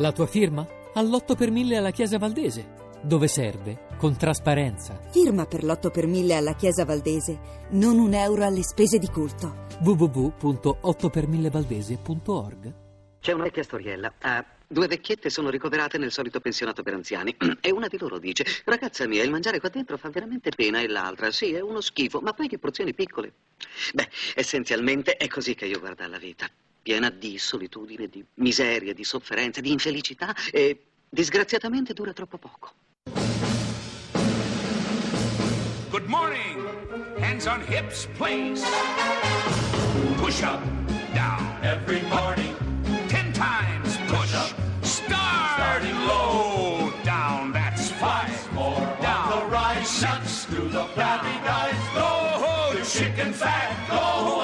La tua firma? All'8 per 1000 alla Chiesa Valdese. Dove serve? Con trasparenza. Firma per l'8 per 1000 alla Chiesa Valdese, non un euro alle spese di culto. www.8per1000valdese.org C'è una vecchia storiella. Ah, due vecchiette sono ricoverate nel solito pensionato per anziani e una di loro dice: Ragazza mia, il mangiare qua dentro fa veramente pena. E l'altra, sì, è uno schifo, ma poi che porzioni piccole. Beh, essenzialmente è così che io guardo la vita. Piena di solitudine, di miseria, di sofferenza, di infelicità e disgraziatamente dura troppo poco. Good morning. Hands on hips, please. Push up, down. Every morning. Ten times push up. Start. Starting low, down. That's five. more down. the right. Six. Do the flabby guys. Go, the chicken fat. Go away.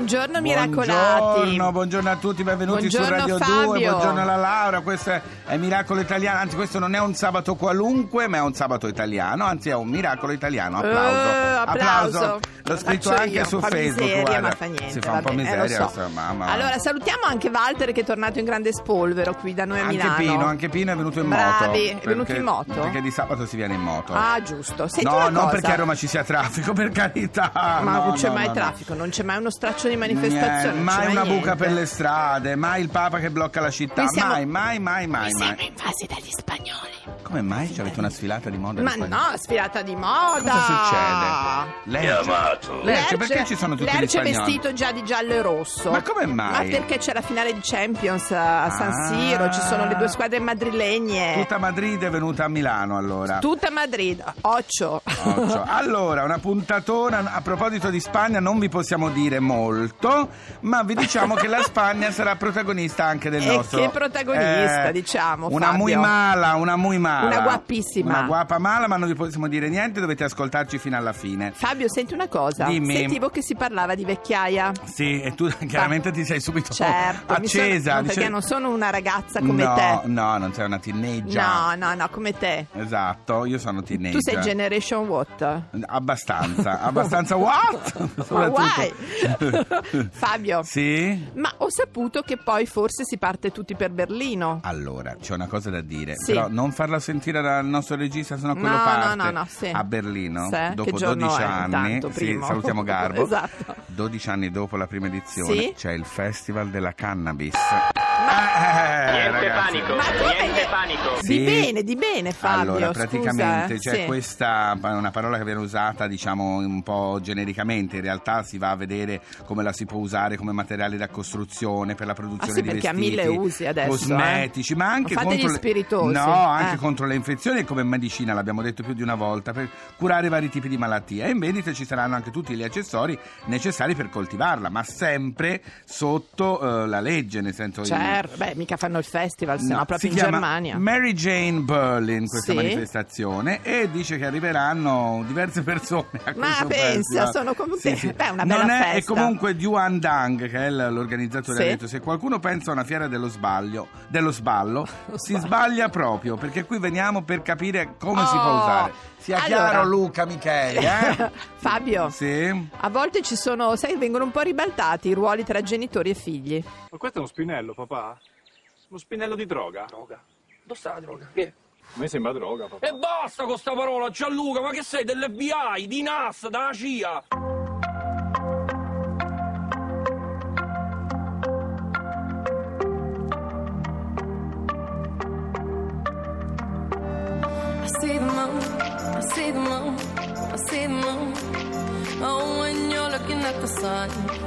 Buongiorno miracolati. Buongiorno, buongiorno a tutti, benvenuti Buongiorno, su Radio Fabio. 2, buongiorno alla Laura, questo è, Miracolo Italiano, anzi questo non è un sabato qualunque, ma è un sabato italiano, anzi è un miracolo italiano, applauso. Eh, applauso. L'ho Lo scritto anche io, su Facebook, miseria, guarda. ma fa niente. Si fa un po' eh, miseria, so. insomma, ma- Allora salutiamo anche Walter che è tornato in grande spolvero qui da noi a anche Milano. Pino, anche Pino è venuto in Bravi, moto. è venuto perché- in moto? Perché di sabato si viene in moto. Ah, giusto. Senti no, non perché a Roma ci sia traffico, per carità. Ma no, non c'è no, mai no, traffico, non c'è mai uno straccio di manifestazione. Niente, c'è mai una buca niente. per le strade, mai il Papa che blocca la città, siamo- mai, mai, mai, mai, Siamo mai. invasi dagli spagnoli. Come mai ci avete una sfilata di moda? Ma no, sfilata di moda. Cosa succede? Lerce. Chiamato. Lerce, perché ci sono tutti gli Lerce spagnoli? vestito già di giallo e rosso. Ma come mai? Ma perché c'è la finale di Champions a a San Ah. Siro, ci sono le due squadre madrilegne. Tutta Madrid è venuta a Milano allora. Tutta Madrid, occhio. Occhio. Allora, una puntatona a proposito di Spagna non vi possiamo dire molto, ma vi diciamo che la Spagna sarà protagonista anche del E nostro che protagonista, diciamo, Una Fabio. muy mala, una muy mala. Una guapissima. Una guapa mala, ma non vi possiamo dire niente, dovete ascoltarci fino alla fine. Fabio, senti una cosa. Dimmi. Sentivo che si parlava di vecchiaia. Sì, e tu chiaramente ti sei subito Certo, mi sono- accesa. no, perché non sono una ragazza come no, te. No, non sei una teenager. No, no, no, come te. Esatto, io sono teenager. Tu sei Generation What? Abbastanza, abbastanza what? Ma guai! Fabio, Sì? ma ho saputo che poi forse si parte tutti per Berlino. Allora, c'è una cosa da dire, Sì. però non farla sentire dal nostro regista, sennò quello No, parte. no, no, no, sì. A Berlino, Sì, dopo che giorno 12 è, anni, sì, salutiamo Garbo. Esatto. 12 anni dopo la prima edizione c'è il Festival della Cannabis. Ma, Eh, Niente ragazzi. panico, ma come niente panico. Di Sì. bene, di bene Fabio. Allora, praticamente scusa, c'è sì. questa una parola che viene usata, diciamo, un po' genericamente. In realtà si va a vedere come la si può usare come materiale da costruzione per la produzione Ah, sì, di perché ha vestiti, mille usi adesso, cosmetici, eh. ma anche Fate contro gli le- spiritosi, No, anche eh. contro le infezioni e come medicina, l'abbiamo detto più di una volta, per curare vari tipi di malattie. E in vendita ci saranno anche tutti gli accessori necessari per coltivarla, ma sempre sotto eh, la legge, nel senso Certo, beh, mica fanno il festival, se no, No, proprio si in chiama Germania. Mary Jane Berlin questa Sì. manifestazione e dice che arriveranno diverse persone a Ma questo pensa, festival. sono comunque- beh, è una Non bella è, è festa. comunque Yuan Dang che è l- l'organizzatore Sì. ha detto se qualcuno pensa a una fiera dello sbaglio dello sballo Lo si sbaglia proprio perché qui veniamo per capire come si Oh, può usare sia allora- chiaro Luca Micheli eh? Fabio, sì a volte ci sono, sai, vengono un po' ribaltati i ruoli tra genitori e figli. Ma questo è uno spinello, papà? Uno spinello di droga? Droga. Dove sta la droga? Che? A me sembra droga, papà. E basta con sta parola, Gianluca, ma che sei dell'FBI, di NAS, della CIA? I see the moon, I see the moon. Oh, when you're looking at the sun.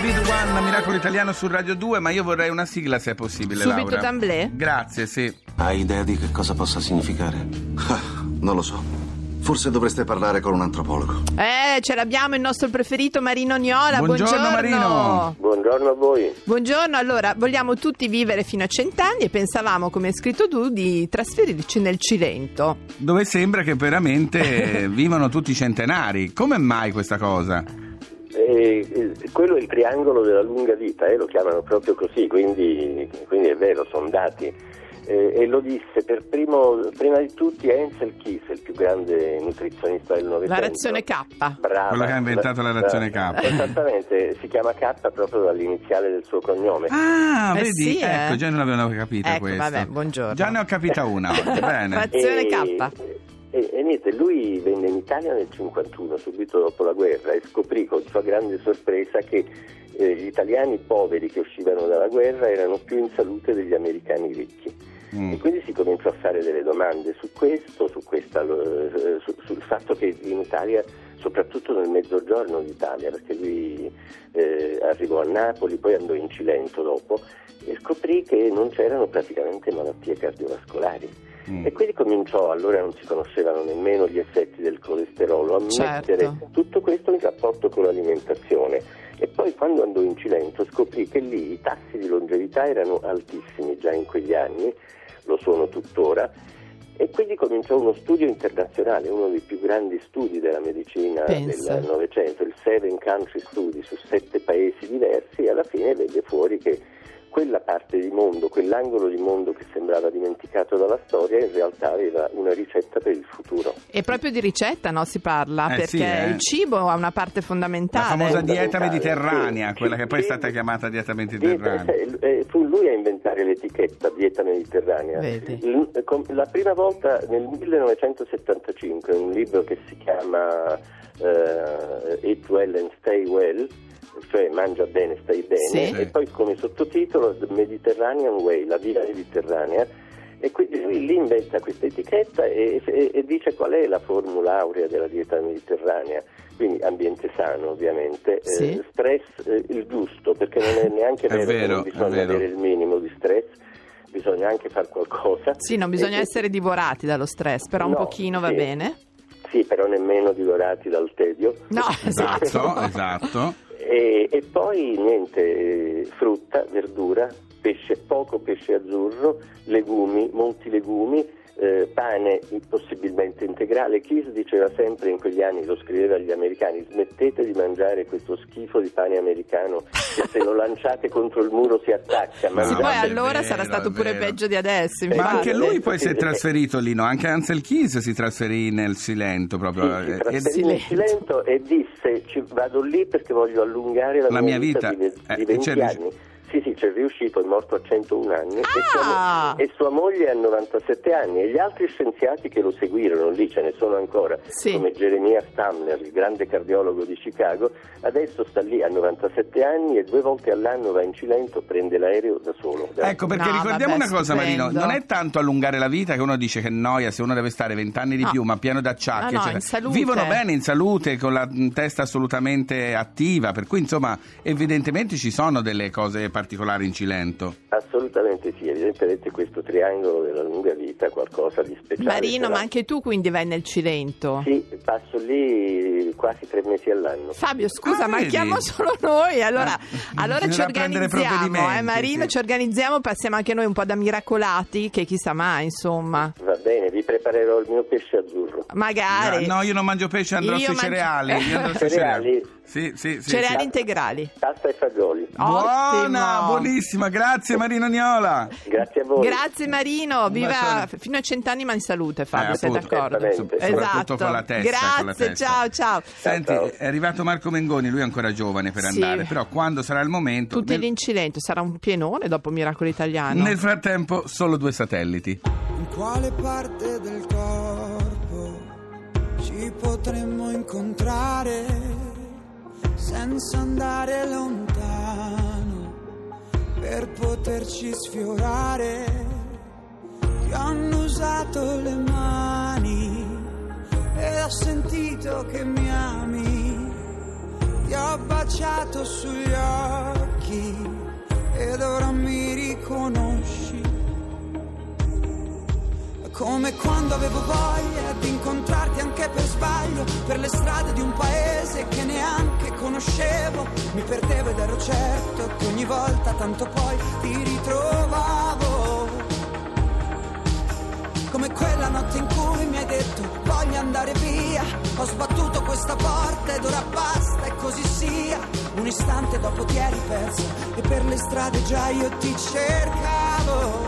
Lipa, Bid One, Miracolo Italiano su Radio 2, ma io vorrei una sigla se è possibile, Subito Laura. Tamblé? Grazie, sì. Hai idea di che cosa possa significare? Ah, non lo so. Forse dovreste parlare con un antropologo. Eh, ce l'abbiamo il nostro preferito Marino Niola. Buongiorno, Marino. Buongiorno a voi. Buongiorno, allora vogliamo tutti vivere fino a cent'anni e pensavamo, come hai scritto tu, di trasferirci nel Cilento. Dove sembra che veramente vivono tutti centenari. Come mai questa cosa? Eh, eh, quello è il triangolo della lunga vita, eh, lo chiamano proprio così, quindi, quindi è vero, sono dati. Eh, e lo disse per primo, prima di tutti Hensel Kies, il più grande nutrizionista del Novecento. La razione K. Brava. Quello che ha inventato la razione K. Esattamente, si chiama K proprio dall'iniziale del suo cognome. Ah, Eh vedi, sì, eh. ecco, già non l'avevo capita Ecco, questa. vabbè, buongiorno. Già ne ho capita una bene. Razione K. E, e niente, lui venne in Italia nel 51, subito dopo la guerra, e scoprì con sua grande sorpresa che eh, gli italiani poveri che uscivano dalla guerra erano più in salute degli americani ricchi. Mm. E quindi si cominciò a fare delle domande su questo, su questa, eh, su- sul fatto che in Italia, soprattutto nel mezzogiorno d'Italia, perché lui eh, arrivò a Napoli, poi andò in Cilento dopo, e scoprì che non c'erano praticamente malattie cardiovascolari. Mm. E quindi cominciò, allora non si conoscevano nemmeno gli effetti del colesterolo, a mettere Certo. tutto questo in rapporto con l'alimentazione. E poi quando andò in Cilento scoprì che lì i tassi di longevità erano altissimi già in quegli anni, lo sono tuttora, e quindi cominciò uno studio internazionale, uno dei più grandi studi della medicina Pensa. del Novecento, il Seven Country Study su sette paesi diversi, e alla fine vede fuori che quella parte di mondo, quell'angolo di mondo che sembrava dimenticato dalla storia, in realtà aveva una ricetta per il futuro. E proprio di ricetta, no? Si parla, Eh, perché sì, eh. il cibo ha una parte La fondamentale. famosa dieta mediterranea, sì, quella sì, che poi è stata chiamata dieta Dieta- mediterranea. eh, fu lui a inventare l'etichetta dieta mediterranea. Vedi. Eh, la prima volta nel 1975, un libro che si chiama eh, Eat Well and Stay Well, cioè mangia bene, stai bene, Sì. e poi come sottotitolo The Mediterranean Way, la via mediterranea. E quindi lui lì inventa questa etichetta e, e- e dice qual è la formula aurea della dieta mediterranea. Quindi ambiente sano ovviamente, eh, Sì. stress eh, il giusto, perché non è neanche È vero, che bisogna avere il minimo di stress, bisogna anche fare qualcosa. Sì, non bisogna E- essere divorati dallo stress, però un No, pochino va sì. bene. Sì, però nemmeno divorati dal tedio. No, Esatto, esatto. E, e poi niente, frutta, verdura, pesce, poco pesce azzurro, legumi, molti legumi, eh, pane possibilmente integrale. Kiss diceva sempre in quegli anni, lo scriveva agli americani, smettete di mangiare questo schifo di pane americano che se lo lanciate contro il muro si attacca. Sì, Sì, poi allora vero, sarà stato pure peggio di adesso. Ma Ma infatti. anche lui poi Sì, si è trasferito lì, no? Anche Ansel Keys si trasferì nel Cilento proprio. Sì, si eh, trasferì ed- in Silenzio. Cilento e disse ci vado lì perché voglio allungare la, La mia vita. di, di Eh, e 20 c'è riusci- anni. Sì, c'è riuscito, è morto a 101 anni e, sua, Ah! e sua moglie a 97 anni e gli altri scienziati che lo seguirono, lì ce ne sono ancora, Sì. come Jeremiah Stamler, il grande cardiologo di Chicago, adesso sta lì a 97 anni e due volte all'anno va in Cilento, prende l'aereo da solo. Ecco, perché No, ricordiamo vabbè, una cosa, stupendo. Marino, non è tanto allungare la vita che uno dice che noia se uno deve stare vent'anni di No. più, ma pieno d'acciacchi, No, no, vivono bene in salute, con la mh, testa assolutamente attiva, per cui insomma evidentemente ci sono delle cose particolari in Cilento. Assolutamente sì, evidentemente questo triangolo della lunga vita, qualcosa di speciale. Marino, sarà. ma anche tu quindi vai nel Cilento. Sì, passo lì quasi tre mesi all'anno. Fabio, scusa, Ah, manchiamo vedi? solo noi. Allora, Eh, allora ci organizziamo, eh, Marino, sì. ci organizziamo, passiamo anche noi un po' da miracolati, che chissà mai, insomma. Va bene, vi preparerò il mio pesce azzurro. Magari. No, io non mangio pesce, andrò Io sui mangio- cereali. Io andrò sui Cereali? Sì, sì, sì. Cereali sì. integrali. Pasta e fagioli. Buona, Ottimo. buonissima, grazie Marino Niola. Grazie a voi. Grazie Marino, viva fino a cent'anni ma in salute Fabio, Eh, sei d'accordo? Soprattutto Esatto. con la testa, Grazie, con la testa. ciao ciao. Senti, ciao. è arrivato Marco Mengoni, lui è ancora giovane per Sì. andare, però quando sarà il momento... Tutti nel- lì in Cilento, sarà un pienone dopo Miracolo Italiano. Nel frattempo, solo due satelliti. In quale parte del corpo ci potremmo incontrare senza andare lontano per poterci sfiorare? Ti hanno usato le mani e ho sentito che mi ami ti ho baciato sugli occhi ed ora mi riconosci. Come quando avevo voglia di incontrarti anche per sbaglio, per le strade di un paese che neanche conoscevo. Mi perdevo ed ero certo che ogni volta tanto poi ti ritrovavo. Come quella notte in cui mi hai detto voglio andare via Ho sbattuto questa porta ed ora basta e così sia Un istante dopo ti eri persa e per le strade già io ti cercavo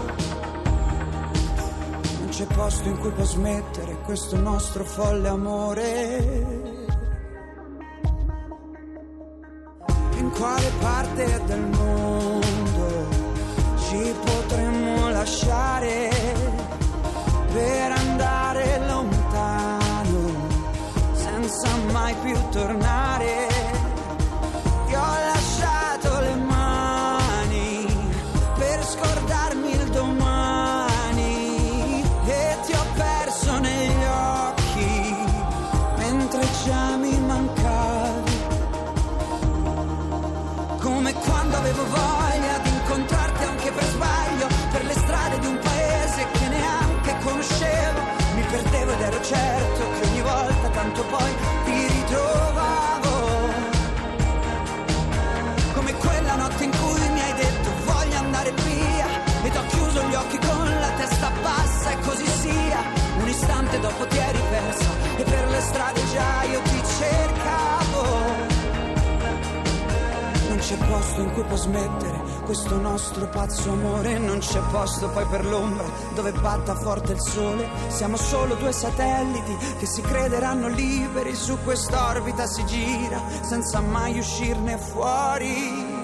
c'è posto in cui può smettere questo nostro folle amore. In quale parte del mondo ci potremmo lasciare posto in cui può smettere questo nostro pazzo amore. Non c'è posto poi per l'ombra dove batta forte il sole. Siamo solo due satelliti che si crederanno liberi. Su quest'orbita si gira senza mai uscirne fuori.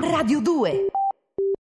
Radio 2